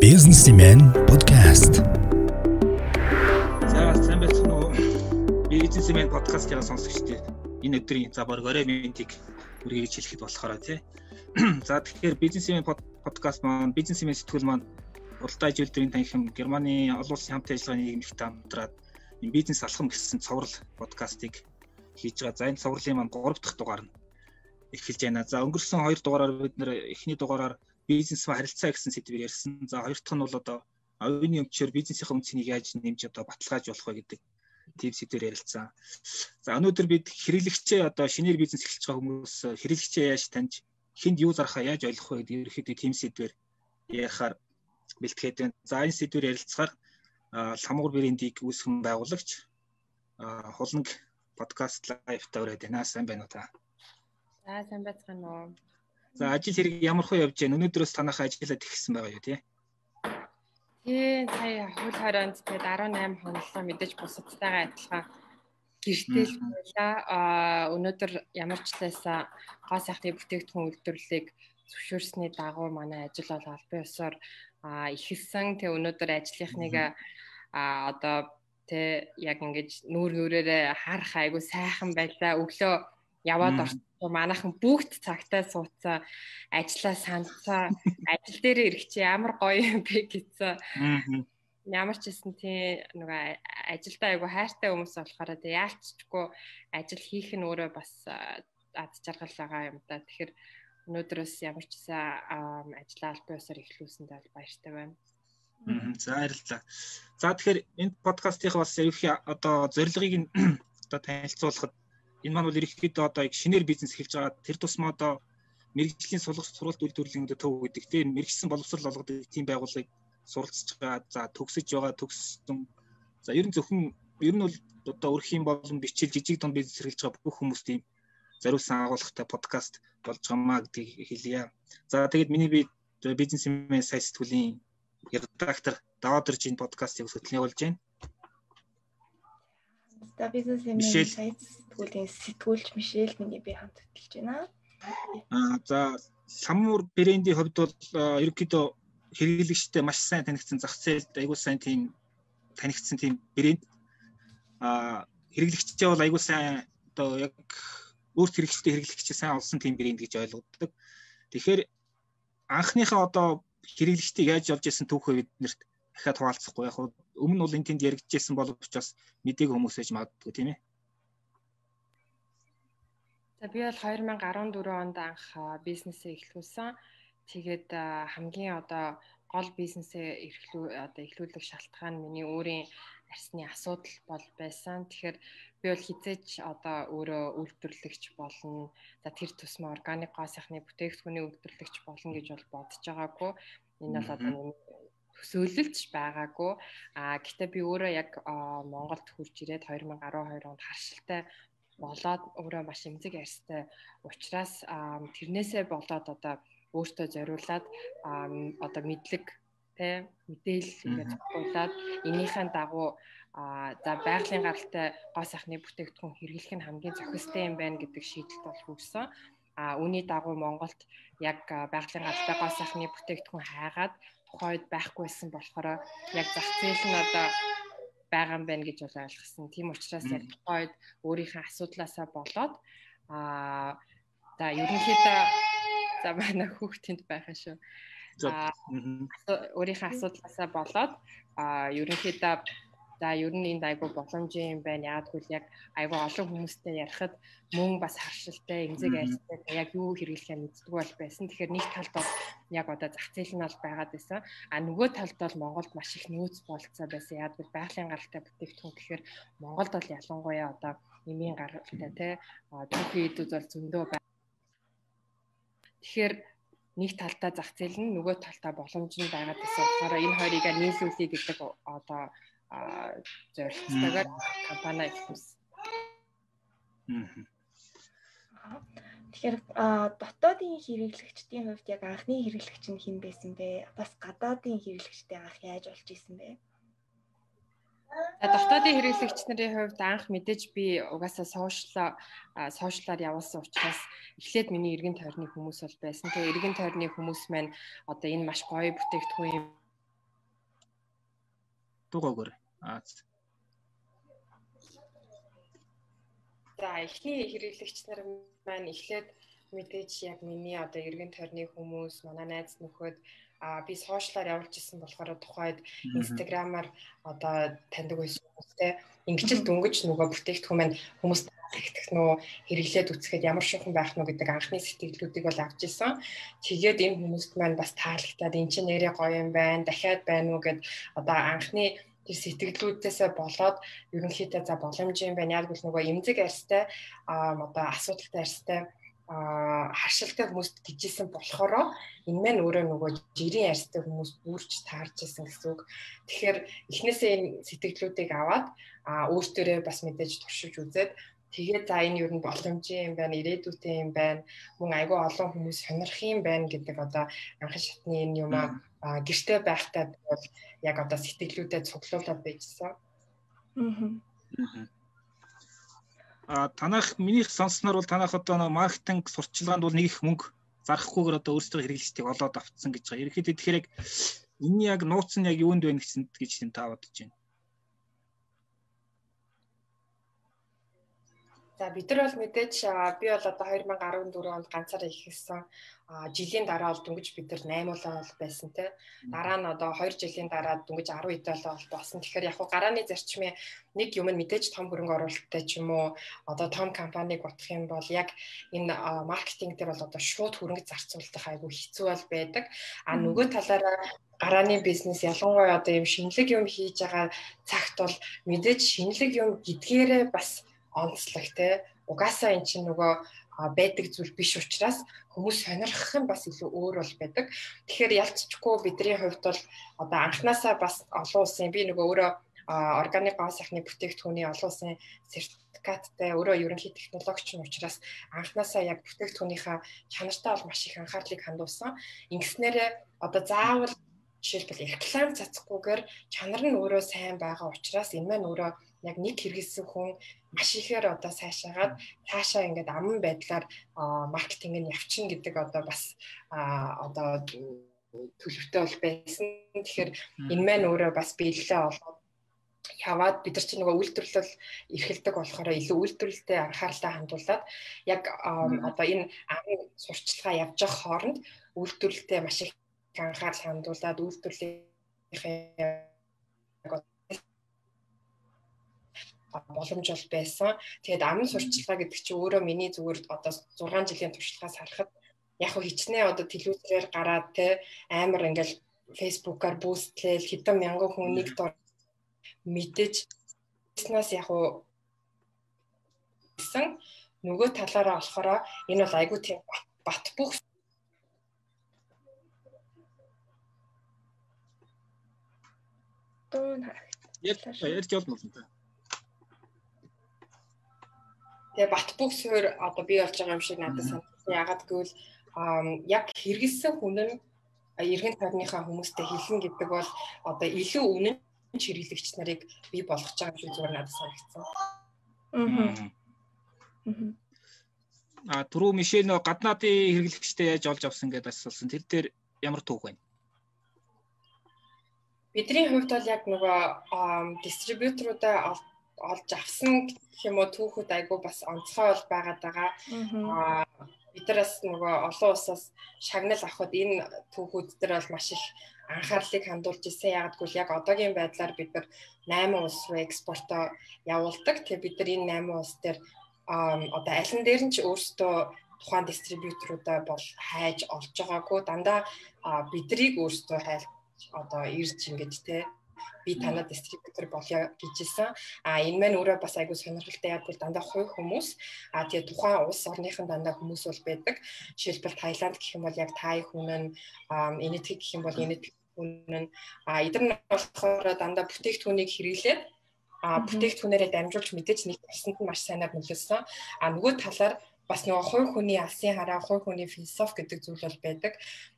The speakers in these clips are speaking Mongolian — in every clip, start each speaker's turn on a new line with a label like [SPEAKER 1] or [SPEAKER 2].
[SPEAKER 1] Businessman podcast.
[SPEAKER 2] За сайн байцгаана уу? Businessman podcast-ийг сонсогчдээ энэ өдрийн за баг орой минтиг үргэлж хэлэхэд болохоор тий. За тэгэхээр Businessman podcast маань Businessman сэтгүүл маань уралдаан ажилтны танхим Германы олон улсын хамт ажиллагааны нийгмийн хамтраад энэ бизнес алхам гэсэн цоврал подкастыг хийж байгаа. За энэ цоврлын маань 3 дахь дугаар нь эхэлж байна. За өнгөрсөн 2 дугаараар бид нэр эхний дугаараар бизнес ба харилцаа гэсэн сэдвээр ярьсан. За хоёр дахь нь бол одоо оюуны өмчөөр бизнесийн үнцнийг яаж нэмж одоо баталгаажуулах вэ гэдэг тийм сэдвээр ярилцсан. За өнөөдөр бид хэрэглэгчээ одоо шинээр бизнес эхэлж байгаа хүмүүс хэрэглэгчээ яаж таньж хүнд юу зарахаа яаж ойлгох вэ гэдэг ерөөхдөө тийм сэдвээр ярихаар бэлтгээд байна. За энэ сэдвээр ярилцахаар ламгуур брендийг үүсгэн байгуулагч хуланг подкаст лайв тавраад байна. Сайн байна уу та?
[SPEAKER 3] За сайн байцгаана уу?
[SPEAKER 2] За ажил хэрэг ямар хөө явж байна? Өнөөдрөөс танахаа ажиллаад ихсэн байгаа юу тий?
[SPEAKER 3] Тий, сая хөл хороонд тэгээд 18 хонолоо мэдээж бусадтайгаа адилхан гэртэл байлаа. Аа өнөөдөр ямар ч тайсаа гоо сайхны бүтээгдэхүүн үйлдвэрлэлийг зөвшөөрсний дагуу манай ажил бол албан ёсоор ихэлсэн. Тэгээ өнөөдөр ажлынхныг а одоо тэ яг ингэж нүүр нүрээрээ харах айгу сайхан байлаа. Өглөө яваад орсон манайхан бүгд цагтаа суудсан ажиллаа санацаа ажил дээр ирэх чи ямар гоё юм бэ гэсэн. Ямар ч гэсэн тий нөгөө ажилдаа айгу хайртай хүмүүс болохоор тий яалцчгүй ажил хийх нь өөрөө бас ад жаргал байгаа юм да. Тэгэхээр өнөөдрөөс ямар ч гэсэн ажиллаа албан ёсоор эхлүүлсэндээ бол баяртай байна.
[SPEAKER 2] За баярлалаа. За тэгэхээр энэ подкастын бас ерөнхий одоо зорилгыг нь одоо танилцуулахад энэ маань бол ерөнхийдөө одоо шинээр бизнес эхэлж байгаа тэр тусмаа одоо мэрэгжлийн сулгах сургалт үйлдвэрлэлийн төв гэдэг тийм мэрэгсэн боловсрол олгодог тийм байгууллагыг суралцж байгаа за төгсөж байгаа төгссөн за ер нь зөвхөн ер нь бол одоо өрхийн болон бичил жижиг дунд бизнес хэрэгж байгаа бүх хүмүүс тийм зариусан агуулгатай подкаст болж байгаамаа гэдгийг хэлье. За тэгээд миний би бизнесмен сайт сэтгүүлийн редактор Даваадэрж энэ подкастыг хөтлөн явуулж байна.
[SPEAKER 4] За бизнесмен сайт сэтгүүлийн сэтгүүлч Мишель миний би хамт хөтлөж байна.
[SPEAKER 2] Аа за самуур брендийн хувьд бол ерөнхийдөө хэрэглэгчтэй маш сайн танигдсан зах зээлд айгуу сайн тийм танигдсан тийм брэнд аа хэрэглэгчтэй бол айгуу сайн одоо яг өөрт хэрэглэгчтэй хэрэглэгчтэй сайн олсон тийм брэнд гэж ойлгодог. Тэгэхээр анхныхаа одоо хэрэглэгчдийг яаж явж исэн түүхээ биднэрт дахиад хуваалцахгүй яг өмнө нь бол энэ тэнд яригдчихсэн боловч бас мдийг хүмүүс ээж магадгүй тийм ээ.
[SPEAKER 3] За би бол 2014 онд анх бизнесээ эхлүүлсэн. Тэгээд хамгийн одоо гол бизнесээ эрхлүү одоо эхлүүлэх шалтгаан миний өөрийн арсны асуудал бол байсан. Тэгэхээр би бол хизээч одоо өөрөө үйлдвэрлэгч болно. За тэр тусмаа органик гоо сайхны бүтээгдэхүүний үйлдвэрлэгч болно гэж бол бодож байгаагүй. Энэ бол одоо төсөөлөлж байгаагүй. А гэтээ би өөрөө яг Монголд хурж ирээд 2012 онд харшилтай болоод өөрөө маш эмзэг арьстай учраас тэрнээсээ болоод одоо өөртөө зориулаад одоо мэдлэг тэ мэдээлэл ингээд зохиулаад энийхэн дагуу за байгалийн гаралтай гоо сайхны бүтээгдэхүүн хэрэглэх нь хамгийн зохистой юм байна гэдэг шийдэлт бол хүрсэн. А үүний дагуу Монголд яг байгалийн гаралтай гоо сайхны бүтээгдэхүүн хайгаад тухайд байхгүйсэн болохоор яг зах зээл нь одоо байгаа юм байна гэж бол ойлгосон. Тийм учраас яг тухайд өөрийнхөө асуудлаасаа болоод аа за ерөнхийдөө за манай хүүхдэнд байхаа шүү. өөрийнхөө асуудлаасаа болоод аа ерөнхийдөө За ер нь энд айгу боломжийн юм байна. Яг тэгвэл яг айгу олон хүмүүстэй ярихад мөн бас харшилтай, эмзэг айцтай яг юу хэрэглэхээ мэддэг бол байсан. Тэгэхээр нэг талд бол яг одоо зах зээл нь бол байгаад байсан. А нөгөө талд бол Монголд маш их нөөц болцоо байсан. Яг бол байгалийн гаралтай бүтээгдэхүүн тэгэхээр Монголд бол ялангуяа одоо нэмийн гаралтай тий түүхий идүүд бол зөндөө байна. Тэгэхээр нэг талдаа зах зээл нь нөгөө талдаа боломж нь байгаад байсан. Тэгэхээр энэ хоёрыг нийлүүлэе гэдэг одоо зорилготойгоор компани ихсэн.
[SPEAKER 4] Тэгэхээр дотоодын хэрэглэгчдийн хувьд яг анхны хэрэглэгч нь хэн байсан бэ? Бас гадаадын хэрэглэгчтэй анх яаж болж исэн бэ?
[SPEAKER 3] За дотоодын хэрэглэгч нарын хувьд анх мэдээж би угаасаа сошиал сошиалаар явуулсан учраас эхлээд миний эргэн тойрны хүмүүс бол байсан. Тэгээ эргэн тойрны хүмүүс маань одоо энэ маш гоё бүтээгдэхүүн юм.
[SPEAKER 2] Дугаагөр. Аа.
[SPEAKER 3] За эхний хэрэглэгч нар маань эхлээд мэдээж яг миний одоо эргэн тойрны хүмүүс, манай найз нөхөд а би сошиалаар явуулж исэн болохоор тухайд инстаграмаар одоо таньдаг байсан хүмүүстэй ингэж л дөнгөж нөгөө бүтээгдэхүүн маань хүмүүст ихтгэх нөө хэрэглээд үцхэд ямар шухан байх нь гэдэг анхны сэтгэлдлүүдийг бол авч исэн. Тэгээд энэ хүмүүст маань бас таалагтаад эн чинь нэрээ гоё юм байна, дахиад байна уу гэд одоо анхны тэр сэтгэлдлүүдээсээ болоод ерөнхийдөө за боломж юм байна. Яг л нөгөө эмзэг арьстай а одоо асуудалтай арьстай харшилтай хүмүүст гижсэн болохоор энэ маань өөрөө нөгөө жирийн арьстай хүмүүс бүрж таарч исэн гэсэн үг. Тэгэхээр эхнээсээ энэ сэтгэлдлүүдийг аваад а өөртөөрөө бас мэдээж туршиж үзээд тэгээд за энэ юу н боломжийн юм байна, ирээдүйтэй юм байна, мөн айгүй олон хүмүүс сонирх юм байна гэдэг одоо анхан шатны энэ юм а гэрте байхтай бол яг одоо сэтгэлүүдэд цуглуулад байжсан. Аа
[SPEAKER 2] а танах минийх сонссноор бол танах одоо нэг маркетинг сурчлаганд бол нэг их мөнгө зарахгүйгээр одоо өөрсдөө хэрэглэгчдийг олоод авцсан гэж байгаа. Ерөнхийдөө тэгэхээр яг энэ яг нууц нь яг юунд байна гэсэн гэж тийм та бодож байна.
[SPEAKER 3] За бид нар бол мэдээж би бол одоо 2014 онд ганцаараа ихсэн жилийн дараа бол дөнгөж бид нар 8 улаан бол байсан те. Дараа нь одоо 2 жилийн дараа дөнгөж 10 идэл бол болсон. Тэгэхээр яг гарааны зарчмын нэг юм нь мэдээж том хөрөнгө оруулалттай ч юм уу одоо том компаниг утах юм бол яг энэ маркетинг дээр бол одоо шууд хөрөнгө зарцуулах айгүй хэцүү бол байдаг. А нөгөө талаараа гарааны бизнес ялангуяа одоо юм шинэлэг юм хийж байгаа цагт бол мэдээж шинэлэг юм гэдгээрээ бас онцлог те угаасаа эн чинь нөгөө байдаг зүйл биш учраас хүмүүс сонирхох нь бас илүү өөр бол байдаг. Тэгэхээр ялцчихгүй бидний хувьд бол одоо анханасаа бас олон улсын би нөгөө өөрөө органик гоо сайхны бүтээгдэхүүний олон улсын сертификаттай өөрөө ерөнхий технологич нь учраас анханасаа яг бүтээгдэхүүнийхээ чанартай бол маш их анхаарлыг хандуулсан. Ингэснээрээ одоо заавал жишээлбэл реклам цацахгүйгээр чанар нь өөрөө сайн байгаа учраас энэ маань өөрөө яг нэг хэрэгэлсэн хүн маш ихээр одоо сайшаагаад цаашаа ингээд аман байдлаар маркетинг нь явчихна гэдэг одоо бас одоо төлөвтэй бол байсан. Тэгэхээр энэ маань өөрөө бас биелэлээ олоод яваад бид нар чинь нөгөө үйлдвэрлэл эрхэлдэг болохоор илүү үйлдвэрлэлтэй анхааралтай хандуулаад яг одоо энэ амын сурчлагаа явж байгаа хооронд үйлдвэрлэлтэй маш их анхаарал хандуулаад үйлдвэрлэлийнхээ боломж бол байсан. Тэгээд амын сурчлагаа гэдэг чинь өөрөө миний зүгээр одоо 6 жилийн туршлагаас харахад яг хичнээн одоо телевизээр гараад те амар ингээл фейсбુકаар бүүстлээл хэдэн мянган хүнийг дор мэдээж бизнес яг хөө гэсэн нөгөө талаараа болохоор энэ бол айгүй тийм бат бөх
[SPEAKER 2] Дөрөв харагд. Ярьж явуулна л та.
[SPEAKER 3] Тэгээ бат бүх суурь одоо бий болж байгаа юм шиг надад санагдсан. Ягаад гэвэл яг хэрэгэлсэн хүн нь эргэн тойрныхаа хүмүүстэй хэлнэ гэдэг бол одоо илүү үнэн хэрэглэгч нарыг бий болгож байгаа юм шиг зүгээр надад санагдсан.
[SPEAKER 2] Аа. А түрүү мишээ нөө гаднаадын хэрэглэгчтэй яаж олж авсан гэдээ асуусан. Тэр дээр ямар түүх байна?
[SPEAKER 3] Бидний хувьд бол яг нөгөө дистрибьюторуудаа олж авсан гэх юм уу түүхэд айгүй бас онцгой бол байгаад байгаа. Аа биднээс нөгөө олон улсаас шагнал авахд энэ түүхүүд дээр бол маш их анхаарлыг хандуулж ирсэн. Яг гэвэл яг одоогийн байдлаар бид нар 8 улс руу экспортоо явуулдаг. Тэгээ бид нар энэ 8 улс дээр одоо аль нь дээр нь ч өөрсдөө тухайн дистрибьюторуудаа бол хайж олж байгаагүй дандаа бидрийг өөрсдөө хайлт одоо ирж ингэж те би танаа дистрибьютор болё гэжсэн. А энэ маань өөрөө бас айгүй сонирхолтой яг бол дандаа хувь хүмүүс. А тэгээ тухайн улс орныхан дандаа хүмүүс бол байдаг. Жишээлбэл Таиланд гэх юм бол яг тай хүн нь энэтхэг гэх юм бол энэтхэг хүн нь а эдгээр нь болохоор дандаа бүтээгдэхүүнийг хэрэглээд а бүтээгдэхүүнээрээ дамжуулж мэдээж нэг тасанд нь маш сайнаар нөлөөлсөн. А нөгөө талаар бас нөгөө хувь хүний алсын хараа, хувь хүний философи гэдэг зүйл бол байдаг.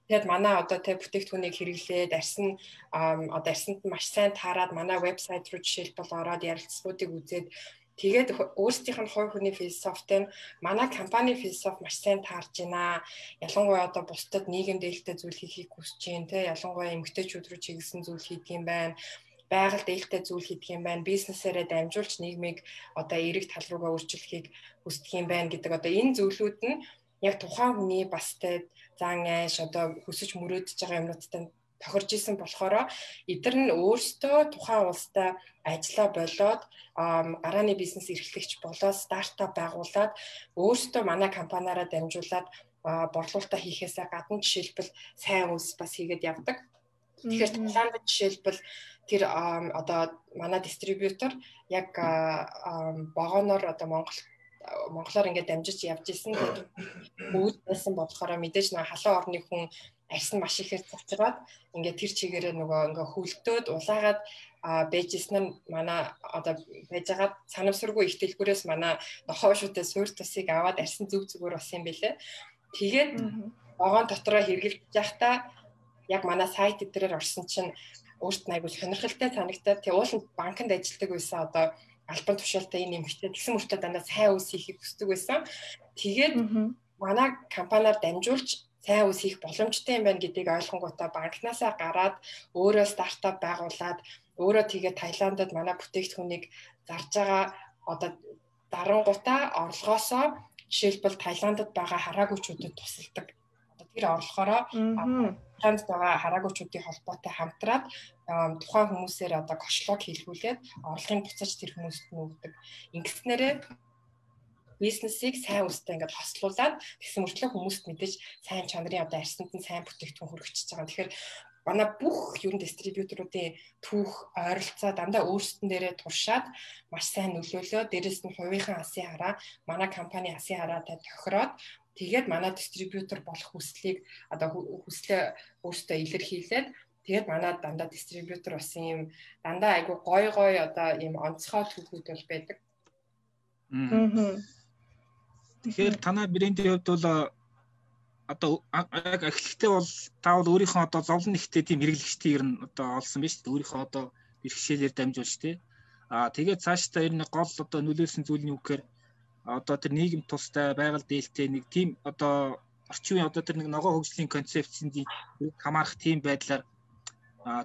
[SPEAKER 3] Тэгэхэд манай одоо тэ бүтээгдэхүүнийг хэрэглээд арьсан одоо арьсанд маш сайн таарад манай вебсайт руу жишээлбэл ороод ярилцлагуудыг үзээд Тэгээд өөрсдийнх нь хувь хүний философитой манай компани философи маш сайн таарж байна. Ялангуяа одоо бусдад нийгэм дээлтэй зүйл хийхийг хүсэж байна те. Ялангуяа эмгтээчүүд рүү чиглэсэн зүйл хийдэг юм байна байгаль дээлтэй зүйл хийдэг юм байна. Бизнесээрээ дамжуулж нийгмийг одоо эерэг тал руугаа өөрчилөхийг хүсдэг юм байна гэдэг одоо энэ зүйлүүд нь яг тухайн хүний бас тэ зан айш одоо хүсэж мөрөөдөж байгаа юмнуудтай тохирж исэн болохоор эдгээр нь өөрсдөө тухайн улстай ажиллаа болоод гарааны бизнес эрхлэгч болоод стартап байгуулад өөрсдөө манай компаниараа дамжуулаад борлуулалтаа хийхээсээ гадна жишээлбэл сайн үс бас хийгээд явдаг. Тэгэхээр Таиланд жишээлбэл тэр одоо манай дистрибьютор яг вагоноор одоо Монгол монголоор ингээд дамжиж явж исэн үүд байсан болохоор мэдээж нэг халуун орны хүн арьс нь маш ихээр цавцгаад ингээд тэр чигээрээ нөгөө ингээ хөлтөөд улаагаад бэжсэн нь манай одоо байжгаад санамсаргүй их дэлгүүрээс манай нохоо шүтээ суур тусыг аваад арьсан зүг зүгээр болсон юм бэлээ. Тэгээд вагон дотроо хэрглэж байхдаа яг манай сайт дээр орсон чинь өөрт нь айгүй сонирхолтой санагдаад тэг уул нь банкнд ажилладаг байсан одоо альбан тушаалтай энэ эмэгтэй тэгсэн мөртөө дандаа сайн үс хийхийг хүсдэг байсан. Тэгээд манай компаниар дамжуулж сайн үс хийх боломжтой юм байна гэдгийг ойлгонгуудаа банкнасаа гараад өөрөө стартап байгуулад өөрөө тэгээ Таиландд манай бүтээгдэхүүнийг зарж байгаа одоо дарангуудаа орлогоосоо жишээлбэл Таиландд байгаа хараагүйчүүдэд тусалдаг. Одоо тэр орлохороо Таиландд байгаа хараагүйчүүдийн холбоотой хамтраад тухайн хүмүүсээр одоо кошлог хийлгүүлээд орлогын буцаж тэр хүмүүст нь өгдөг. Ингэснээрээ бизнесийг сайн үстэй ингээд хослуулад тэгсэн мөртлөө хүмүүст мэдээж сайн чанарын одоо арсанд нь сайн бүтээгдэхүүн хүргэчихэж байгаа. Тэгэхээр манай бүх ерөн дистрибьюторуудын түүх ойролцоо дандаа өөрсдөн дээрээ туршаад маш сайн нөлөөлөө. Дээрэс нь хувийнхаа асын хараа манай компани асын хараатай тохироод тэгээд манай дистрибьютор болох хүслийг одоо хүслээ өөртөө илэрхийлээд тэгээд манай дандаа дистрибьютор бас юм дандаа айгу гой гой одоо ийм онцгой түүхүүд бол байдаг.
[SPEAKER 2] Тэгэхээр танай брендийн хувьд бол одоо яг эхлэхдээ бол та бол өөрийнхөө одоо зовлон нэгтэй тийм хэрэглэгчтэй ер нь одоо олсон биз дээ. Өөрийнхөө одоо бэрхшээлээр дамжуулж тий. Аа тэгээд цаашдаа ер нь гол одоо нөлөөлсөн зүйл нь юу гэхээр одоо тэр нийгэм тустай байгаль дээлтэй нэг тийм одоо орчин үеийн одоо тэр нэг ногоо хөгжлийн концепцэнд хамаарах тийм байдлаар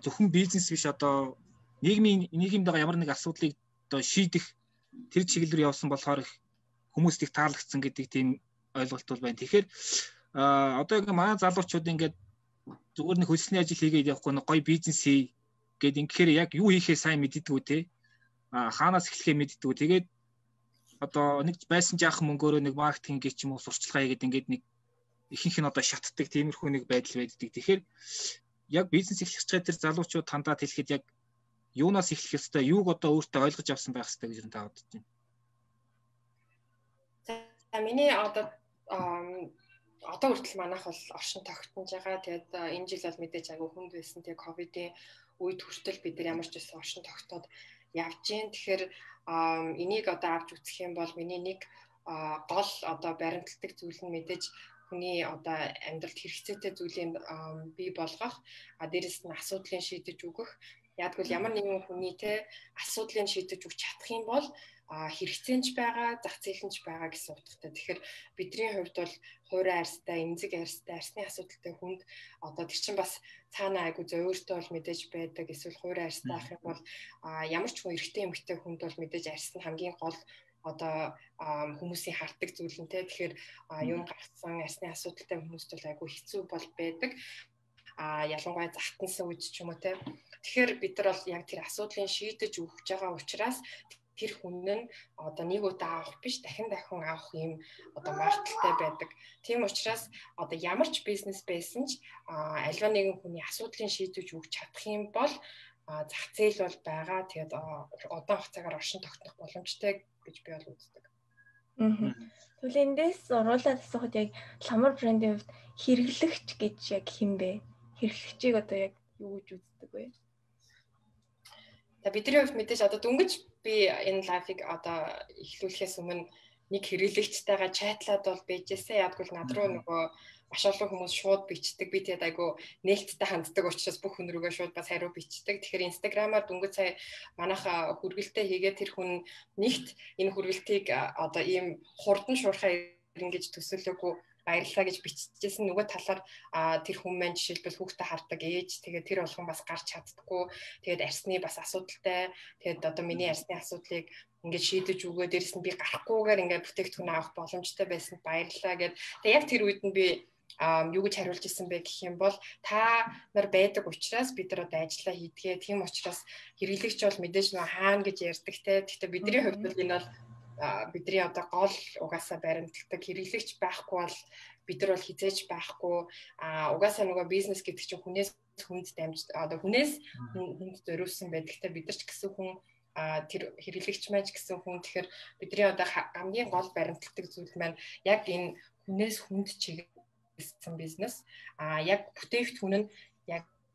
[SPEAKER 2] зөвхөн бизнес биш одоо нийгмийн нийгэмд байгаа ямар нэг асуудлыг одоо шийдэх тэр чиглэл рүү явсан болохоор их хүмүүст их таалагдсан гэдэг тийм ойлголт бол байна. Тэгэхээр одоо ингээ манай залуучууд ингээд зүгээр нэг хөлсний ажил хийгээд явахгүй нэг гоё бизнес хий гэд ингэхээр яг юу хийхээ сайн мэддэггүй те. А хаанаас эхлэхээ мэддэггүй. Тэгээд одоо нэг байсан жаахан мөнгөөрөө нэг маркетинг гэж юм уу сурчлагаа хийгээд ингээд нэг ихэнх нь одоо шатдаг тиймэрхүү нэг байдал байдаг. Тэгэхээр яг бизнес эхлэх гэж тэр залуучууд тандаад хэлэхэд яг юунаас эхлэх ёстой, юуг одоо өөртөө ойлгож авсан байх ёстой гэж та бодож байна.
[SPEAKER 3] За миний одоо одоо хүртэл манайх бол оршин тогтнож байгаа. Тэгээд энэ жил бол мэдээж агай хүнд байсан. Тэгээд ковидын үед хүртэл бид нар ямар ч байсан оршин тогтоод явж гин. Тэгэхээр энийг одоо авч үзэх юм бол миний нэг гол одоо баримтлагдаг зүйл нь мэдээж хүний одоо амьдралд хэрэгцээтэй зүйлийг бий болгох а дээрэс нь асуудлыг шийдэж өгөх ягдвал ямар нэгэн хүний те асуудлыг шийдэж өгч чадах юм бол хэрэгцээнч байгаа, зах зээлэнч байгаа гэсэн утгатай. Тэгэхээр бидний хувьд бол хуурай арьстай, эмзэг арьстай, арьсны асуудалтай хүнд одоо тэр чинь бас цаана айгу зөөртөө бол мэдээж байдаг. Эсвэл хуурай арьстай ах юм бол ямар ч хүн эрэгтэй эмэгтэй хүнд бол мэдээж арьс нь хамгийн гол одоо хүмүүсийн хартдаг зүйл нь те тэгэхээр юм гарцсан арьсны асуудалтай хүмүүст бол айгүй хэцүү бол байдаг а ялангуяа захтансан үед ч юм уу те тэгэхээр бид нар бол яг тэр асуудлыг шийдэж өгч байгаа учраас тэр хүн нь одоо нэг удаа авах биш дахин дахин авах юм одоо маркеталтай байдаг. Тийм учраас одоо ямар ч бизнес байсан ч альва нэгэн хүний асуудлыг шийдвэж өгч чадах юм бол зах зээл бол байгаа. Тэгээд удаан хугацаагаар оршин тогтнох боломжтой гэж би бол үздэг.
[SPEAKER 4] Аа. Тэгвэл эндээс уруулаад асуухад яг ламар брендийн хувьд хэрэглэгч гэж яг хин бэ? Хэрэглэгчийг одоо яг юу гэж үздэг вэ?
[SPEAKER 3] За бидний хувьд мэдээж одоо дөнгөж би энэ лайфыг одоо эхлүүлэхээс өмнө нэг хэрэглэгчтэйгээ чатлаад бол байжээсэ ядггүй над руу нөгөө маш олон хүмүүс шууд бичдэг. Би тэгээд айгу нээлттэй ханддаг учраас бүх хүн рүүгээ шууд бас хариу бичдэг. Тэгэхээр инстаграмаар дөнгөж сая манайха хүргэлтээ хийгээд тэр хүн нэгт энэ хүргэлтийг одоо ийм хурдан шуурхаа ингэж төсөөлөөгүй баярлалаа гэж биччихсэн нөгөө талаар тэр хүн маань жишээлбэл хүүхдээ хардаг ээж тэгээд тэр болгон бас гарч чаддаггүй. Тэгээд арсны бас асуудалтай. Тэгээд одоо миний арсны асуудлыг ингээд шийдэж өгөө дээрэс нь би гарахгүйгээр ингээд бүтээгдэхүүн авах боломжтой байсан баярлалаа гэд. Тэгээд яг тэр үед нь би юу гэж хариулж исэн бэ гэх юм бол та нар байдаг учраас бид нар одоо ажиллаа хийдгээ. Тийм учраас хэрэглэгч бол мэдээж нөө хаана гэж ярьдаг те. Гэхдээ бидний хувьд бол энэ бол бидний одоо гол угаасаа баримтлагдаг хэрэглэгч байхгүй бол бид нар бол хизээж байхгүй. А угаасаа нөгөө бизнес гэдэг чинь хүнээс хүнд дамж одоо хүнээс хүнд зориулсан байдаг. Гэхдээ бид нар ч гэсэн хүн а тэр хэрэглэгч маань ч гэсэн хүн. Тэгэхээр бидний одоо хамгийн гол баримтлагдаг зүйл маань яг энэ хүнээс хүнд чиглэл гэсэн бизнес. А яг бүтээгдэхүүн нь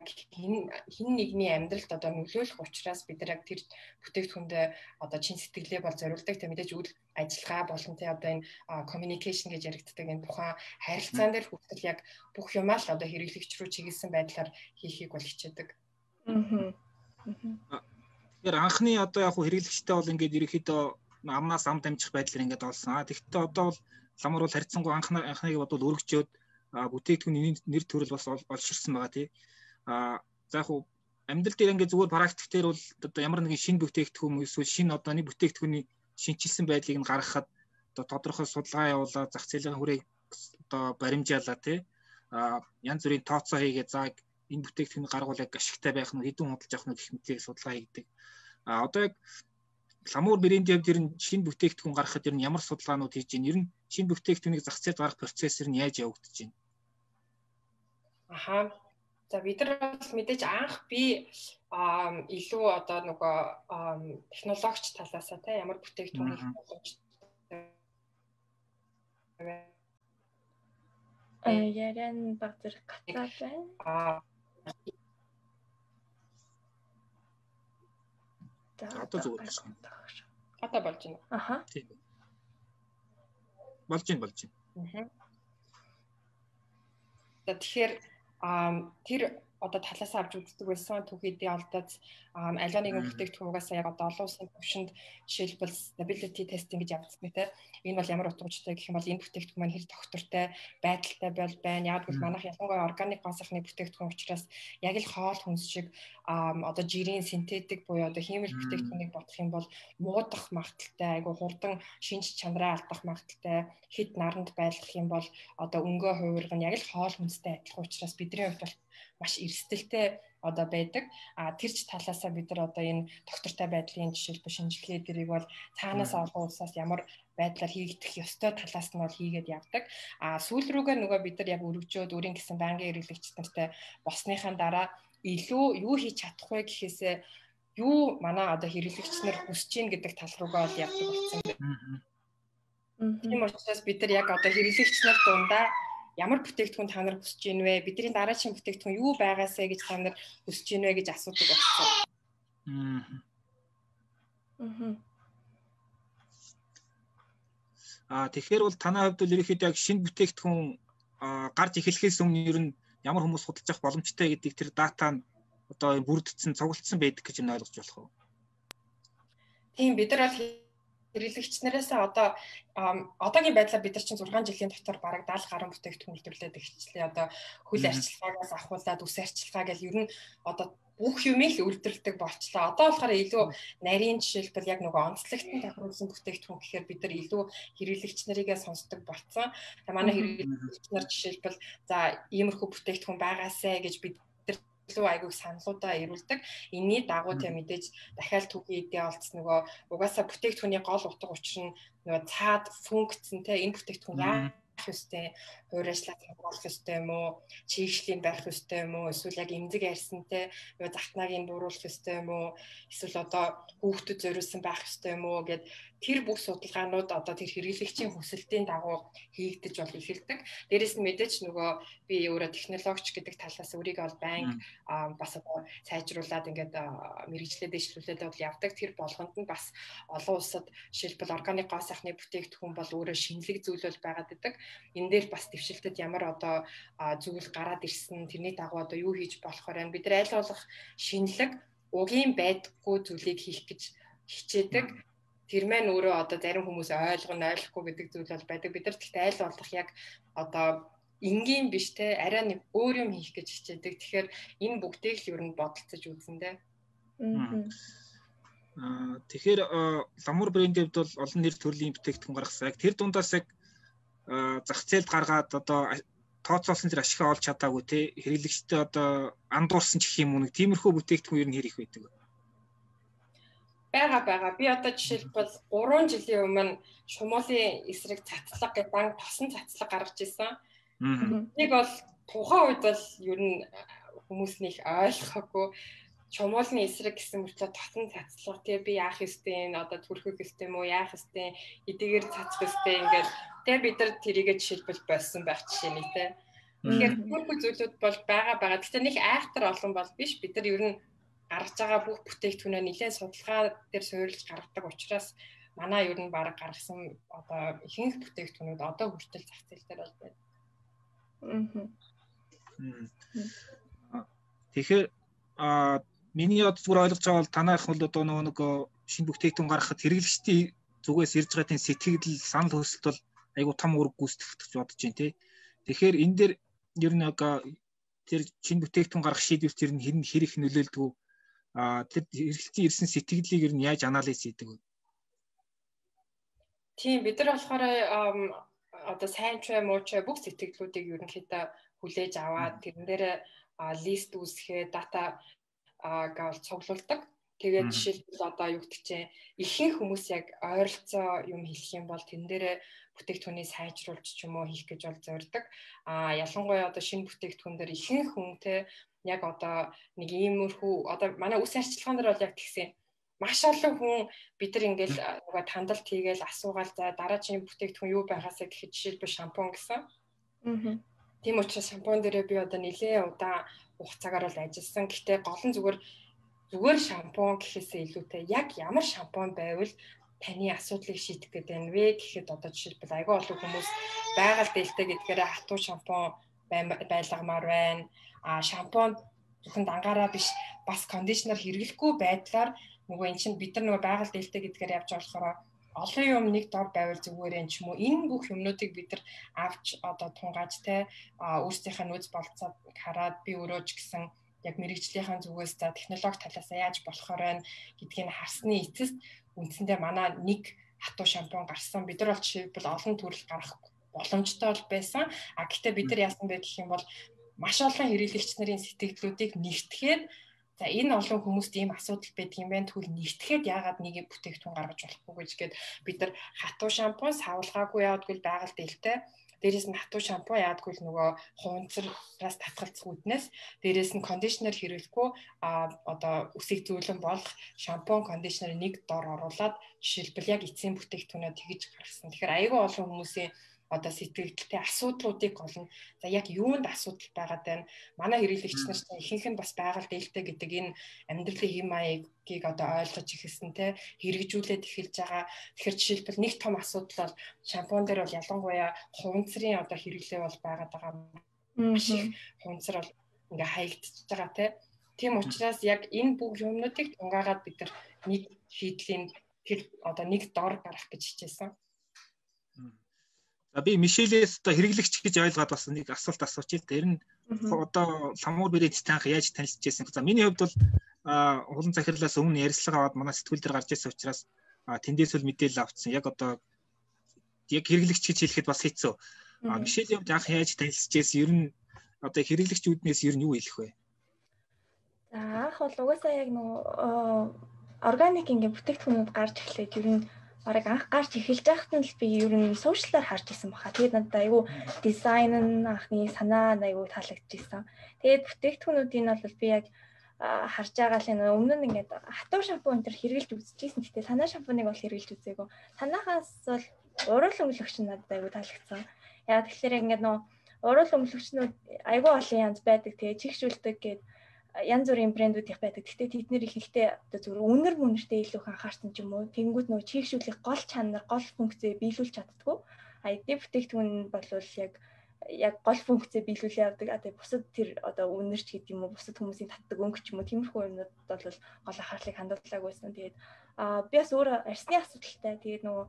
[SPEAKER 3] хин хин нэгний амьдралд одоо нөлөөлөх учраас бид нар яг тэр бүтээгдэхүүндээ одоо чин сэтгэлээ бол зориулдаг тэ мэдээж үйл ажиллагаа болон тэ одоо энэ communication гэж яригддаг энэ тухайн харилцаан дээр хүртэл яг бүх юмаа л одоо хэрэглэгч рүү чиглэсэн байдлаар хийхийг бол хичээдэг.
[SPEAKER 2] Аа. Тэгэхээр анхны одоо яг хэрэглэгчтэй бол ингээд ерөөхдөө амнаас ам дамжих байдлаар ингээд олсон. А тэгвэл одоо бол ламар бол харьцангуй анхны анхныг бодвол өргөжөөд бүтээгдэхүүний нэр төрөл бас олширсан байгаа тий. А за яг хуу амьдрал дээр ингээд зүгээр практик дээр бол одоо ямар нэгэн шинэ бүтээгдэхүүн эсвэл шинэ одоо нэг бүтээгдэхүүний шинчилсэн байдлыг нь гаргахад одоо тодорхой судалгаа явуулаад зах зээлийн хүрээг одоо баримжаалаа тий. А янз бүрийн тооцоо хийгээд за энэ бүтээгдэхүүнийг гаргуул яг ашигтай байх нь хэдэн худалж авах нь гэх мэтлийг судалгаа хийгдэг. А одоо яг ламуур брэнд яг тэр шинэ бүтээгдэхүүн гаргахад ер нь ямар судалгаанууд хийж байна? Ер нь шинэ бүтээгдэхүүнийг зах зээлд гаргах процессор нь яаж явагдаж байна?
[SPEAKER 3] Аха. За бид нар бол мэдээж анх би илүү одоо нөгөө технологич талаасаа те ямар бүтээгдэхүүн хийх боломжтой
[SPEAKER 4] э яран баг зэрэг гацаа байна. Аа
[SPEAKER 2] Одоо зүгээр байна.
[SPEAKER 3] Одоо болж байна.
[SPEAKER 4] Аха.
[SPEAKER 2] Болж байна болж байна.
[SPEAKER 3] Аха. Тэгэхээр тэр одоо талаас авч үздэг байсан. Түүхийдээ алдаад аливаа нэгэн бүтээгдэхүүнээс яг одоо олон улсын төвшөнд жишээлбэл stability testing гэж явагдсан те энэ бол ямар утгамжтай гэх юм бол энэ бүтээгдэхүүн маань хэр тогтвортой байдалтай бол байна. Яг бол манайх ялангуяа органик гансахны бүтээгдэхүүн учраас яг л хоол хүнс шиг одоо жирийн синтетик буюу одоо химэл бүтээгдэхүүнийг бодох юм бол муудах магадaltaй айгу хурдан шинж чанараа алдах магадaltaй хэд наранд байлгах юм бол одоо өнгөө хувирга нь яг л хоол хүнстэй адилхан учраас бидний хувьд бол маш эрсдэлтэй одоо байдаг. А тэрч талаасаа бид нар одоо энэ доктортой байдлын жишээлбэл шинжилгээ дэрийг бол цаанаас олон улсаас ямар байдлаар хийгдэх ёстой талаас нь бол хийгээд явдаг. А сүүл рүүгээ нөгөө бид нар яг өргөжөөд өөрийн гэсэн байнгын эргэлэгч нартай босныхаа дараа илүү юу хийж чадах вэ гэхээсээ юу манай одоо хэрэглэгч нар хүсэж гин гэдэг тал руугаа бол явдаг болсон байна. Тийм учраас бид нар яг одоо хэрэглэгч нар дундаа ямар бүтээгдэхүүн та нар хүсэж гин вэ? Бидний дараагийн бүтээгдэхүүн юу байгаасэ гэж та нар хүсэж гин вэ гэж асуудаг болсон.
[SPEAKER 4] Аа.
[SPEAKER 2] Аа тэгэхээр бол танай хувьд бол ерөөхдөө яг шинэ бүтээгдэхүүн гарч эхлэхээс өмнө ер нь ямар хүмүүс худалдаж авах боломжтой гэдэг тэр дата нь одоо бүрдсэн цуглдсан байдаг гэж нь ойлгож болох уу?
[SPEAKER 3] Тийм бид нар бол хэрэглэгч нараас одоо одоогийн байдлаар бид нар чинь 6 жилийн дотор бараг 70 гаруй бүтээгдэхүүн үйлдвэрлээд эхэлчихлээ. Одоо хөл арчилгаагаас ахуулаад үс арчилгаа гэл ер нь одоо бүх юмыг л үйлдвэрлэдэг болчлоо. Одоо болохоор илүү нарийн жишээлбэл яг нөгөө онцлогтон тохируулсан бүтээгдэхүүн гэхээр бид нар илүү хэрэглэгч нарыгаа сонсдог болсон. Манай хэрэглэгч нар жишээлбэл за иймэрхүү бүтээгдэхүүн байгаасай гэж бид илүү айгүйг саналуудаа ирүүлдэг. Энийний дагуу тийм мэдээж дахиад түүхий эдээ олцсон нөгөө угаасаа бүтээгдэхүүний гол утга учир нь нөгөө цаад функцэн те энэ бүтээгдэхүүн яа ёстой, хувь ажлаа хамгаалах ёстой юм уу, чийгшлийн байх ёстой юм уу, эсвэл яг эмзэг арьсантай юу захтнагийг бууруулах ёстой юм уу, эсвэл одоо хүүхдэд зориулсан байх ёстой юм уу гэд тэр бүх судалгаанууд одоо тэр хэрэглэгчийн хүсэлтийн дагуу хийгдэж бол эхэлдэг. Дээрээс нь мэдээж нөгөө би өөрөө технологич гэдэг талаас өөрийгөө бол байнга бас одоо сайжруулад ингээд мэрэгжлээ дэвшлүүлээд бол явдаг. Тэр болгонд нь бас олон улсад жишээлбэл органик гоо сайхны бүтээгдэхүүн бол өөрөө шинэлэг зүйл бол байгаад байдаг. Энэ дээр бас дэвшилтэд ямар одоо зүйл гараад ирсэн тэрний дагуу одоо юу хийж болохоор байна. Бид нар аль болох шинэлэг угийн байдаггүй зүйлийг хийх гэж хичээдэг. Тэр маань өөрөө одоо зарим хүмүүс ойлгоно, ойлгохгүй гэдэг зүйл бол байдаг. Бид нар тэгтээ аль болох яг одоо энгийн биш те арай нэг өөр юм хийх гэж хичээдэг. Тэгэхээр энэ бүгдийг л ер нь бодолцож үзэн дээ.
[SPEAKER 2] Аа тэгэхээр ламур брендийн хувьд бол олон нэр төрлийн бүтээгдэхүүн гаргасан. Яг тэр дундаас яг зах зээлд гаргаад одоо тооцоолсон тэр ашигаа олж чадаагүй те хэрэглэгчтэй одоо андуурсан ч гэх юм уу нэг тиймэрхүү бүтээгдэхүүн ер нь хэрэг байдаг.
[SPEAKER 3] Бага бага. Би одоо жишээлбэл 3 жилийн өмнө шумуулын эсрэг цацлаг гэдэг банк тосон цацлаг гаргаж ирсэн. Нэг бол тухайн үед бол ер нь хүмүүснийх ойлгоогүй чумуулны эсрэг гэсэн мөртлөө татан цацлах. Тий би яах ёстой энэ одоо төрхөх ёстой юм уу? Яах ёстой эдгээр цацх ёстой ингээд тий бид нар тэрийгэ жишээлбэл болсон байх жишээ нэг тий Тэгэхээр төрхөх зүйлүүд бол байгаа байгаа. Гэтэ нэг айхтар олон бол биш. Бид нар ер нь гаргаж байгаа бүх бүтээгдэхүүнээ нэлээд судалгаа дээр суурилж гаргадаг учраас манай ер нь баг гаргасан одоо ихэнх бүтээгдэхүүнүүд одоо хүртэл зах зээл дээр бол байна.
[SPEAKER 2] Тэгэхээр а миний одоо зүгээр ойлгож байгаа бол танайх бол одоо нөгөө нэг шинэ бүтээгдэхүүн гаргахад хэрэглэгчдийн зүгээс ирж байгаа тийм сэтгэл санал хүсэлт бол айгу том үүрэг гүйцэтгэх гэж бодож байна тий. Тэгэхээр энэ дээр ер нь яг тэр шинэ бүтээгдэхүүн гаргах шийдвэрт ер нь хэрэг нөлөөлдөг тэр хэрэглэгчийн ирсэн сэтгэлийг ер нь яаж анализ хийдэг вэ?
[SPEAKER 3] Тийм бид нар болохоор одоо сайн ч муу ч бүх сэтгэлдлүүдийг ерөнхийдөө хүлээж аваад тэрэн дээр лист үүсгээ дата гал цуглуулдаг. Тэгээд жишээлбэл одоо юу гэдэг чинь ихэнх хүмүүс яг ойролцоо юм хэлэх юм бол тэн дээрээ бүтээгдэхүүний сайжруулж ч юм уу хийх гэж бол зорддог. А ялангуяа одоо шинэ бүтээгдэхүүн дээр ихэнх хүнтэй яг одоо нэг иймэрхүү одоо манай үс арчилгаан дээр бол яг тэгсэн маш олон хүн бид нар ингээл нөгөө тандалт хийгээл асуугаал за дараагийн бүтээгдэхүүн юу байгаасаа гэхэд жишээлбэл шампунь гэсэн. Аа. Тийм учраас шампунь дээрээ би одоо нэлээд удаан хугацаагаар бол ажилласан. Гэхдээ гол нь зүгээр зүгээр шампунь гэхээсээ илүүтэй яг ямар шампунь байвал таны асуудлыг шийдэх гэдэг нь вэ гэхэд одоо жишээлбэл айгүй олон хүмүүс байгаль дээлтэй гэдгээр хатуу шампунь байлагмаар байна. А шампунь зөвхөн дангаараа биш бас кондишнер хэрэглэхгүй байдлаар нөгөө эн чинь бид нар нөгөө байгаль дээлтэй гэдгээр явж болохоор олон юм нэг дор байвал зүгээр юм ч юм уу. Энэ бүх юмнуудыг бид нар авч одоо тунгааж те өөрсдийнхээ нөөц болцоод хараад би өөрөө ч гэсэн яг мэрэгжлийнхэн зүгээс за технологи талаас яаж болохоор байна гэдгийг харсны эцэст үндсэндээ манай нэг хатуу шампунь гарсан. Бид нар бол жишээлбэл олон төрөл гарах боломжтой бол байсан а гэхдээ бид нар яасан бэ гэх юм бол маш олон хэрэглэгч нарын сэтгэлдлүүдийг нэгтгэхэд За энэ олон хүмүүст ийм асуудал байдаг юм байна. Тэгвэл нэгтгэхэд яагаад нэг бүтээгдэхүүн гаргаж болохгүй гэж гээд бид нар хатуу шампунь савлгаагүй яадгүй байгаль дэлтэй. Дээрээс нь хатуу шампунь яадгүй нөгөө хуунцраас татгалцах үднээс дээрээс нь кондишнер хэрэглэхгүй а одоо үсийг зөөлөн болох шампунь кондишнер нэг дор оруулаад жишээлбэл яг эцсийн бүтээгдэхүүнээ тэгж гаргасан. Тэгэхээр айгүй олон хүмүүсийн одоо сэтгэгдэлтэй асуудлуудыг олно. За яг юунд асуудал байгаад байна? Манай хэрэглэгч нар чинь ихэнх нь бас байгаль дээлтэй гэдэг энэ амьдралын хэм маягийг одоо ойлгож ихэлсэн те хэрэгжүүлээд эхэлж байгаа. Тэгэхээр жишээлбэл нэг том асуудал бол шампунь дээр бол ялангуяа хуванцрын одоо хэрэглээ бол байгаад байгаа. Маш их хуванцар бол ингээ хаягдчихж байгаа те. Тийм учраас яг энэ бүх юмнуудыг тунгаагаад бид нар нэг шийдлийн тэр одоо нэг дор гарах гэж хичээсэн.
[SPEAKER 2] За би Мишелээс одоо хэрэглэгч гэж ойлгоод бас нэг асуулт асуучих. Тэр нь одоо ламуур брэнд танх яаж танилцж байсан. За миний хувьд бол улан захирлаас өмнө ярилцлага аваад манай сэтгүүл дээр гарч ирсэн учраас тэндээс л мэдээлэл авцсан. Яг одоо яг хэрэглэгч гэж хэлэхэд бас хэцүү. Мишелийн хувьд анх яаж танилцж байсан? Ер нь одоо хэрэглэгчүүднээс ер нь юу хэлэх вэ?
[SPEAKER 4] За анх бол угаасаа яг нөгөө органик ингээ бүтээгдэхүүнүүд гарч эхлээд ер нь бараг анх гарч эхэлж байхад нь л би ер нь сошиалаар харж исэн баха. Тэгээд надад айгүй дизайн нь анхны санаа айгүй таалагдчихсан. Тэгээд бүтээгдэхүүнүүдийн бол би яг харж байгаа л энэ өмнө нь ингээд хатуу шампунь энэ хэрглэж үзчихсэн. Гэтэ санаа шампуныг бол хэрглэж үзээгүй. Санаахаас бол урал өнгөлөгч надад айгүй таалагдсан. Яа тэгэхээр ингээд нөө урал өмлөгчнүүд айгүй олон янз байдаг. Тэгээ чигшүүлдэг гэдэг янз бүрийн брэндүүд их байдаг. Гэхдээ тэд нэр их ихтэй одоо зүгээр үнэр мөнөртэй илүү их анхаарсан ч юм уу. Тэнгүүд нөгөө чигшүүлэх гол чанар, гол функцээ биелүүлж чаддгүй. А эдийн бүтээгдэхүүн нь бол яг яг гол функцээ биелүүлээ явдаг. А тэгээ бусад тэр одоо үнэрч гэдэг юм уу, бусад хүмүүсийн татдаг өнгө ч юм уу, тиймэрхүү юмнууд бол гол анхаарлыг хандуулдаг байсан. Тэгээд а би бас өөр арсны асуудалтай. Тэгээд нөгөө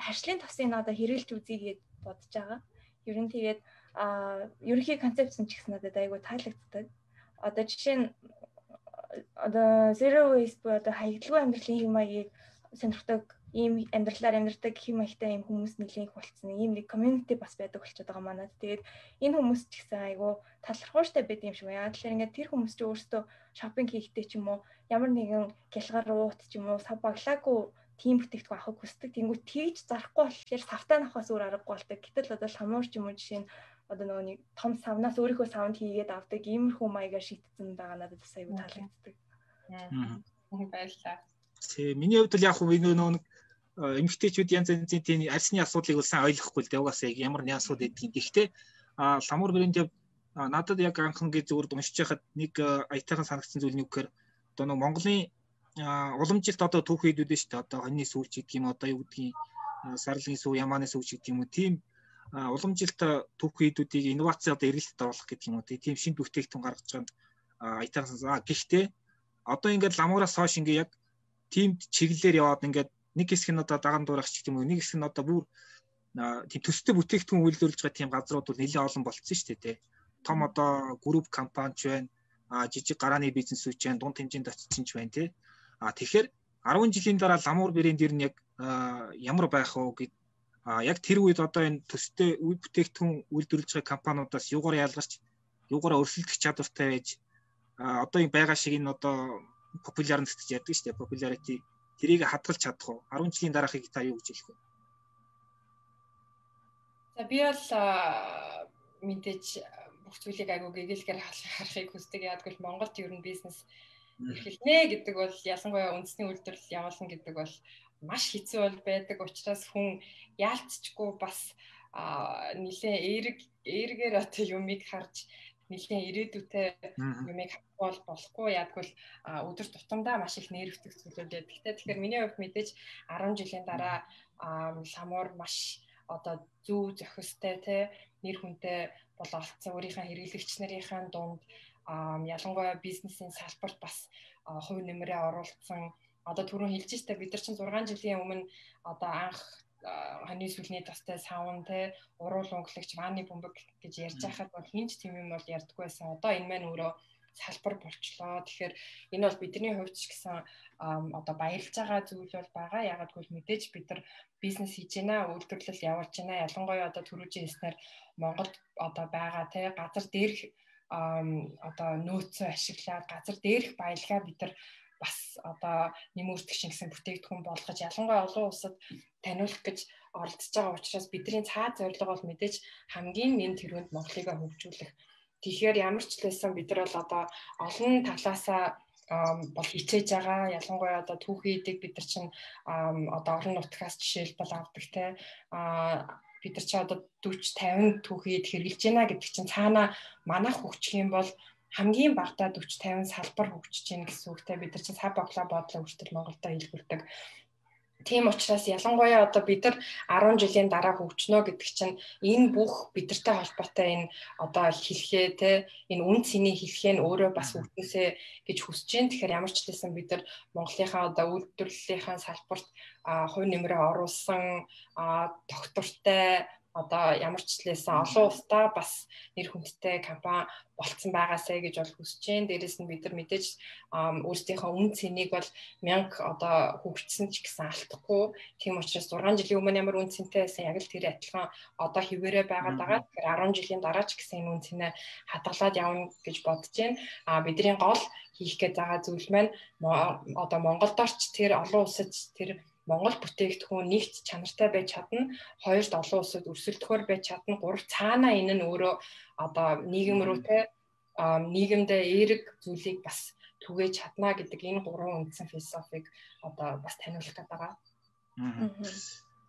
[SPEAKER 4] харшлын тосыг одоо хэрэгжилж үзье гэж бодож байгаа. Ер нь тэгээд а ерөнхий концепц нь ч гэсэн надад айгүй таалагддаг. Одоо жишээ нь одоо zero waste буюу одоо хаягдлагүй амьдралын хэм маягийг сонирхдаг ийм амьдралаар амьдардаг хэм маягтай ийм хүмүүс нэлээд их болцсон. Ийм нэг community бас байдаг болчиход байгаа манад. Тэгээд энэ хүмүүс ч гэсэн айгүй талархууштай байд юм шиг байна. Тэгэхээр ингээд тэр хүмүүс ч өөрсдөө шопинг хийхдээ ч юм уу ямар нэгэн гялгар уут ч юм уу сав баглаагүй тийм бүтээгдэхүүн авахыг хүсдэг. Тэнгүү тэгж зарахгүй болохоор савтаа авахаас өөр аргагүй болдог. Гэтэл одоо хамуур ч юм уу жишээ нь одоо нөгөө нэг том савнаас өөрийнхөө савнд хийгээд авдаг иймэрхүү маягаар шийдсэн байгаа надад бас аюу таалагддаг.
[SPEAKER 3] Аа. Баярлалаа.
[SPEAKER 2] Тэ миний хувьд л яг хөө нөгөө эмгтээчүүд янз янзын тийм арсны асуудлыг сайн ойлгохгүй л дээ угаасаа яг ямар нэг асуудал гэдгийг. Гэхдээ ламур брэнд надад яг анхан гэж зүгээр уншиж байхад нэг аятайхан санагдсан зүйл нь юу гэхээр одоо нэг Монголын уламжилт одоо түүх хийдүүд шүү дээ. Одоо хоньны сүүлч гэдэг юм одоо юу гэдгийг сарлын сүү, ямааны сүүч гэдэг юм уу. Тийм уламжилт түүх хийдүүдийг инновац одоо эргэлтэд оруулах гэдэг юм уу. Тийм шин бүтээгдэхүүн гаргаж байгаа санаа. Гэхдээ одоо ингээд ламуураас хойш ингээд яг тийм чиглэлээр яваад ингээд нэг хэсэг нь одоо даган дуурайч гэх юм уу нэг хэсэг нь одоо бүр тийм төстэй бүтээгдэхүүн үйлдвэрлэж байгаа тийм газрууд бол нэлээд олон болцсон шүү дээ тий. Том одоо групп компанич байна. А жижиг гарааны бизнесүүч байна, дунд хэмжээнд ч байна тий. А тэгэхээр 10 жилийн дараа ламуур брэнд ер нь яг ямар байх вэ гэд а яг тэр үед одоо энэ төстэй үе бүтээгдэхүүн үйлдвэрлэж байгаа компаниудаас юугаар ялгарч юугаар өрсөлдөх чадвартай байж одоо энэ байгаа шиг энэ одоо популярность гэж ярьдаг шүү дээ. Popularity тэрийг хадгалж чадах уу? 10 жилийн дараахыг та юу гэж хэлэх вэ?
[SPEAKER 3] За би бол мэдээж бүх зүйлийг айгуу гэгээлгээр харахыг хүсдэг. Яагтвэл Монголд ер нь бизнес эрхэлнэ гэдэг бол ялангуяа үндэсний үйлдвэрлэл явуулна гэдэг бол маш хэцүү бол байдаг. Учраас хүн яалтчгүй бас нэлээ эерэг эергээр одоо юмыг харж нэлээд ирээдүйтэй юмыг бол болохгүй. Яадгүй өдөр тутамдаа маш их нервтэх зүйлүүд байдаг. Тэгэхээр миний хувьд мэдээж 10 жилийн дараа ламуур маш одоо зөв зохистой те нэр хүнтэй бол олцсон өөрийнхөө хэрэглэгч нарын дунд ялангуяа бизнесийн салбарт бас хувь нэмрээ оруулсан одоо түрүүн хэлж штэ бид нар чинь 6 жилийн өмнө одоо анх ханы сүлний тастай савн те уруул өнгөлөгч мааны бөмбөг гэж ярьж байхад бол хинч тийм юм бол ярьдаггүй байсан. Одоо энэ маань өөрөө салбар болчлоо. Тэгэхээр энэ бол бидний хувьд ч гэсэн одоо баярлж байгаа зүйл бол байгаа. Ягаад гэвэл мэдээж бид нар бизнес хийж байна, үйлдвэрлэл явуулж байна. Ялангуяа одоо түрүүжийн хэлснээр Монголд одоо байгаа те газар дээрх одоо нөөцөө ашиглаад газар дээрх баялгаа бид нар бас одоо нэмэгдэх гэсэн бүтээгдэхүүн болгож ялангуяа олон улсад таниулах гэж оролдож байгаа учраас бидний цаад зорилго бол мэдээж хамгийн нэн тэрүүнд Монголыг хөгжүүлэх. Тэгэхээр ямар ч л байсан бид нар бол одоо олон талаасаа бол хичээж байгаа. Ялангуяа одоо түүхий идэг бид нар чинь одоо орон нутгаас жишээлбэл авдаг те а бид нар чи одоо 40 50 түүхийд хэрэгжилж байна гэдэг чинь цаана манах хөгжих юм бол хамгийн багтаа 40 50 салбар хөгжиж гин гэсэн үгтэй бид нар чинь сав боглоо бодлоо хүртэл Монголдо хэлбэрдэг. Тийм учраас ялангуяа одоо бид нар 10 жилийн дараа хөгжнө гэдэг чинь энэ бүх бидэртэй холбоотой энэ одоо хэлхээ те энэ үн цэний хэлхээ нь өөрөө бас үүднээсээ гэж хүсэж байна. Тэгэхээр ямар ч хэлсэн бид нар Монголынхаа одоо үйлдвэрлэлийнхаа салбарт хувь нэмрээ оруулсан доктортой одоо ямар ч хэлээсэн олон улстай бас нэр хүндтэй компани болцсон байгаасаа гэж бол хүсэж байна. Дээрээс нь бид нар мэдээж өөрсдийнхөө үн цэнийг бол мянга одоо хөгжсөн ч гэсэн алдахгүй. Тийм учраас 6 жилийн өмнө ямар үн цэнтэй байсан яг л тэр адилхан одоо хിവэрэ байгаад байгаа. Тэгэхээр 10 жилийн дараа ч гэсэн энэ үн цэнэ хадгалаад явна гэж бодож байна. А бидний гол хийх гэж байгаа зүйл маань одоо Монголдорч тэр олон улсад тэр Монгол бүтээгдэхүүн нэгт чанартай байж чадна, хоёрт олон улсад өрсөлдөхөр байж чадна, гурав цаана энэ нь өөрөө одоо нийгэм рүү те нийгэмдээ эерэг зүйлийг бас түгээж чадна гэдэг энэ гурван үндсэн философиг одоо бас таниулах гэдэг байгаа.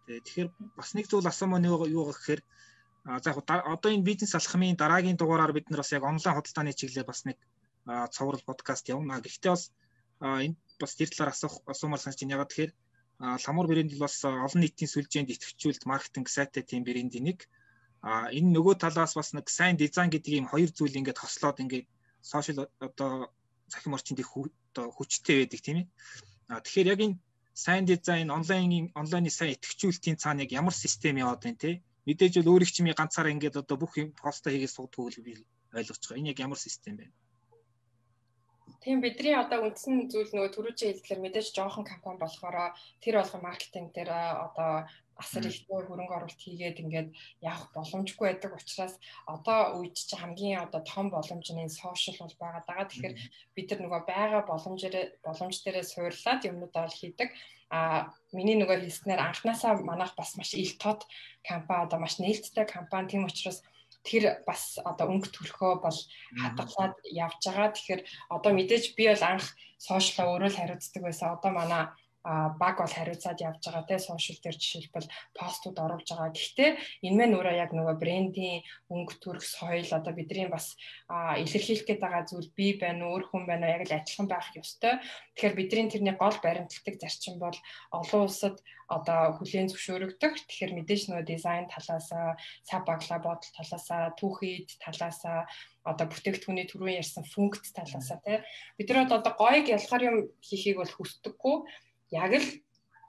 [SPEAKER 2] Тэгэхээр бас нэг зүйл асуумаа нэг юу гэхээр за яг одоо энэ бизнес алхмын дараагийн дугаараар бид нар бас яг онлайн худалдааны чиглэлээр бас нэг цоврал подкаст явна. Гэхдээ бас энэ бас тэр талаар асуух асуумаар санаж байна. Ягаад тэгэхээр ламур брэнд бол бас олон нийтийн сүлжээнд идэвхжүүлэлт маркетинг сайтай тийм брэндийн нэг. А энэ нөгөө талаас бас нэг сайн дизайн гэдэг ийм хоёр зүйл ингээд хослоод ингээд сошиал одоо захим орчинд их одоо хүчтэй байдаг тийм ээ. А тэгэхээр яг энэ сайн дизайн онлайнын онлайны сайн идэвхжүүлэлтийн цаана яг ямар систем яваад байна те мэдээж бол өөрийг чимээ ганцаараа ингээд одоо бүх юм поста хийгээд сууддаг л би ойлгож байгаа. Энэ яг ямар систем бэ?
[SPEAKER 3] Тийм бидний одоо үндсэн зүйл нөгөө түрүүчийн хэлдлэр мэдээж жоохон компани болохоор тэр болгоо маркетинг дээр одоо асар ихтэй хөрөнгө оруулалт хийгээд ингээд явах боломжгүй байдаг учраас одоо үед чи хамгийн одоо том боломж нь сошиал бол байгаа даа. Тэгэхээр бид нар нөгөө байгаа боломжоор боломж дээрээ суурлаад юмнуудаа хийдэг. А миний нөгөө хэлснээр анханасаа манайх бас маш ил тод компани одоо маш нээлттэй компани. Тийм учраас тэр бас одоо өнгө төлхөө бол хадгалаад явж байгаа. Тэгэхээр одоо мэдээж би бол анх сошиалаа өөрөө л хариуцдаг байсан. Одоо манай баг бол хариуцаад явж байгаа те сошиал дээр жишээлбэл постууд оруулж байгаа. Гэхдээ энэ мэн өөрөө яг нөгөө брендийн өнгө төрх соёл одоо бидний бас илэрхийлэх гээд байгаа зүйл би байна өөр хүн байна яг л адилхан байх ёстой. Тэгэхээр бидний тэрний гол баримтлагдаг зарчим бол олон улсад одоо хүлээн зөвшөөрөгдөх. Тэгэхээр мэдээж нөгөө дизайн талаасаа, цаг баглаа бодол талаасаа, түүхийд талаасаа одоо бүтээгдэхүүний түрүүн ярьсан функц талаасаа тий бид нар одоо гоёг ялгаар юм хийхийг бол хүсдэггүй яг л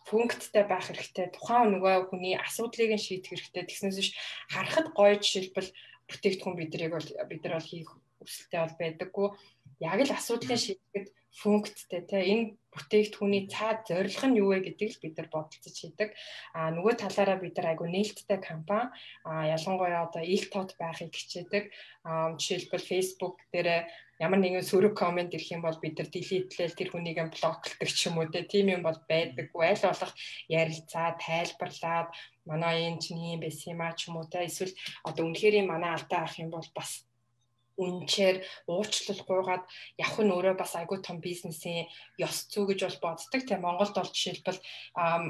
[SPEAKER 3] функттай байх хэрэгтэй. Тухайн нөгөө хүний асуудлыг нь шийдэх хэрэгтэй. Тэгснээс биш харахад гоё жишээлбэл бүтээгдэхүүн бидрийг бол бид нар бол хийх өсөлттэй бол байдаггүй. Яг л асуудлыг шийдэхэд функттэй те энэ бүтээгдэхүүний цаад зорилго нь юу вэ гэдгийг л бид нар бодолцож хийдэг. А нөгөө талаараа бид нар айгу нээлттэй компани а ялангуяа одоо ил тод байхыг хичээдэг. А жишээлбэл Facebook дээр ямар нэгэн сөрөг комент ирэх юм бол бид нар делетлээл тэр хүнийг блоклдог ч юм уу тийм юм бол байдаггүй аль болох ярилцаа тайлбарлаад манай энэ чинь юм байсан юм а ч юм уу те эсвэл одоо үнэхээр манай алдаа ах юм бол бас үнчээр уучлалгүйгаад явах нь өөрөө бас айгүй том бизнесийн ёс зүй гэж бол боддог. Тэгээ Монголд бол жишээлбэл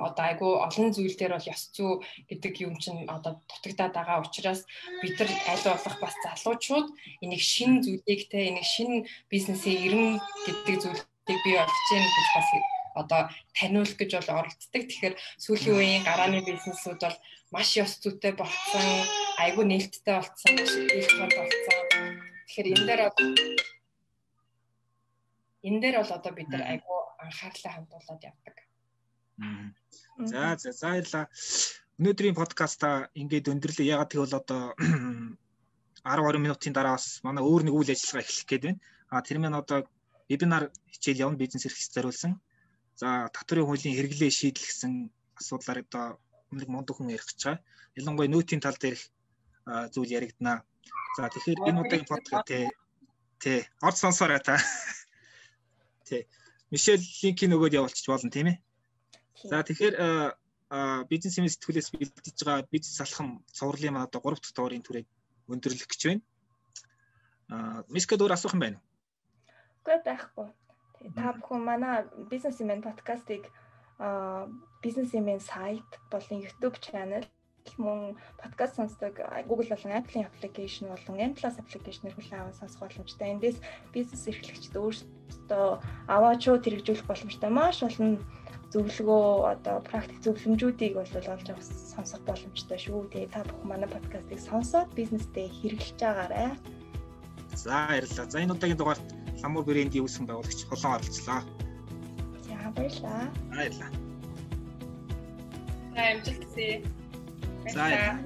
[SPEAKER 3] одоо айгүй олон зүйл дээр бол ёс зүй гэдэг юм чинь одоо дутагдаад байгаа учраас бид нар аль болох бас залуучууд энийг шин зүйлийг те энийг шин бизнесийн эрен гэдэг зүйлийг бий болгож гин гэж бас одоо таниулах гэж бол оролддог. Тэгэхээр сүүлийн үеийн гарааны бизнесүүд бол маш ёс зүйтэй болсон, айгүй нээлттэй болсон, их тод болсон Тэгэхээр энэ дээр энэ дээр бол одоо бид нар айгүй анхаарлаа хандуулад явдаг.
[SPEAKER 2] За за за баярлаа. Өнөөдрийн подкаста ингээд өндөрлөө. Ягаад гэвэл одоо 10 20 минутын дараа бас манай өөр нэг үйл ажиллагаа эхлэх гээд байна. А тэр мэн одоо вебинар хичээл явна бизнес эрхлэлт зориулсан. За татврын хуулийн хэрэглээ шийдлэгсэн асуудлаар одоо нэг мундаг хүн ярих гэж байгаа. Ялангуяа нөөтийн тал дээрх зүйл яригданаа. За тэгэхээр энэ удаагийн подкаст тий тий орд сонсоорой та. Тий. Мишель линкийг нөгөөд явуулчих болно тийм ээ. За тэгэхээр бизнес юм сэтгүүлээс бэлдэж байгаа бизнес алхам цувралын маань одоо 3 дахь дуурын түрээд өндөрлөх гэж байна. Аа мишкэд өөр асуух юм байна уу?
[SPEAKER 4] Үгүй байхгүй. Та бүхэн манай бизнес юм подкастыг аа бизнес юм сайт болон YouTube channel мөн подкаст сонсдог Google болон Apple-ийн аппликейшн болон M+ аппликейшнээр хүлээн аван сонсох боломжтой. Эндээс бизнес эрхлэгчид өөрсдөө аваачуу хэрэгжүүлэх боломжтой маш олон зөвлөгөө одоо практик зөвлөмжүүдийг бол олж авах сонсох боломжтой шүү. Тэгээ та бүхэн манай подкастыг сонсоод бизнестэй хэрэглэж байгаарай.
[SPEAKER 2] За баярлалаа. За энэ удаагийн дугаарт Ламур брендийн үүсгэн байгуулагч холон оролцлоо.
[SPEAKER 4] За баярлалаа.
[SPEAKER 2] Баярлалаа.
[SPEAKER 3] За амжилт хүсье.
[SPEAKER 2] За.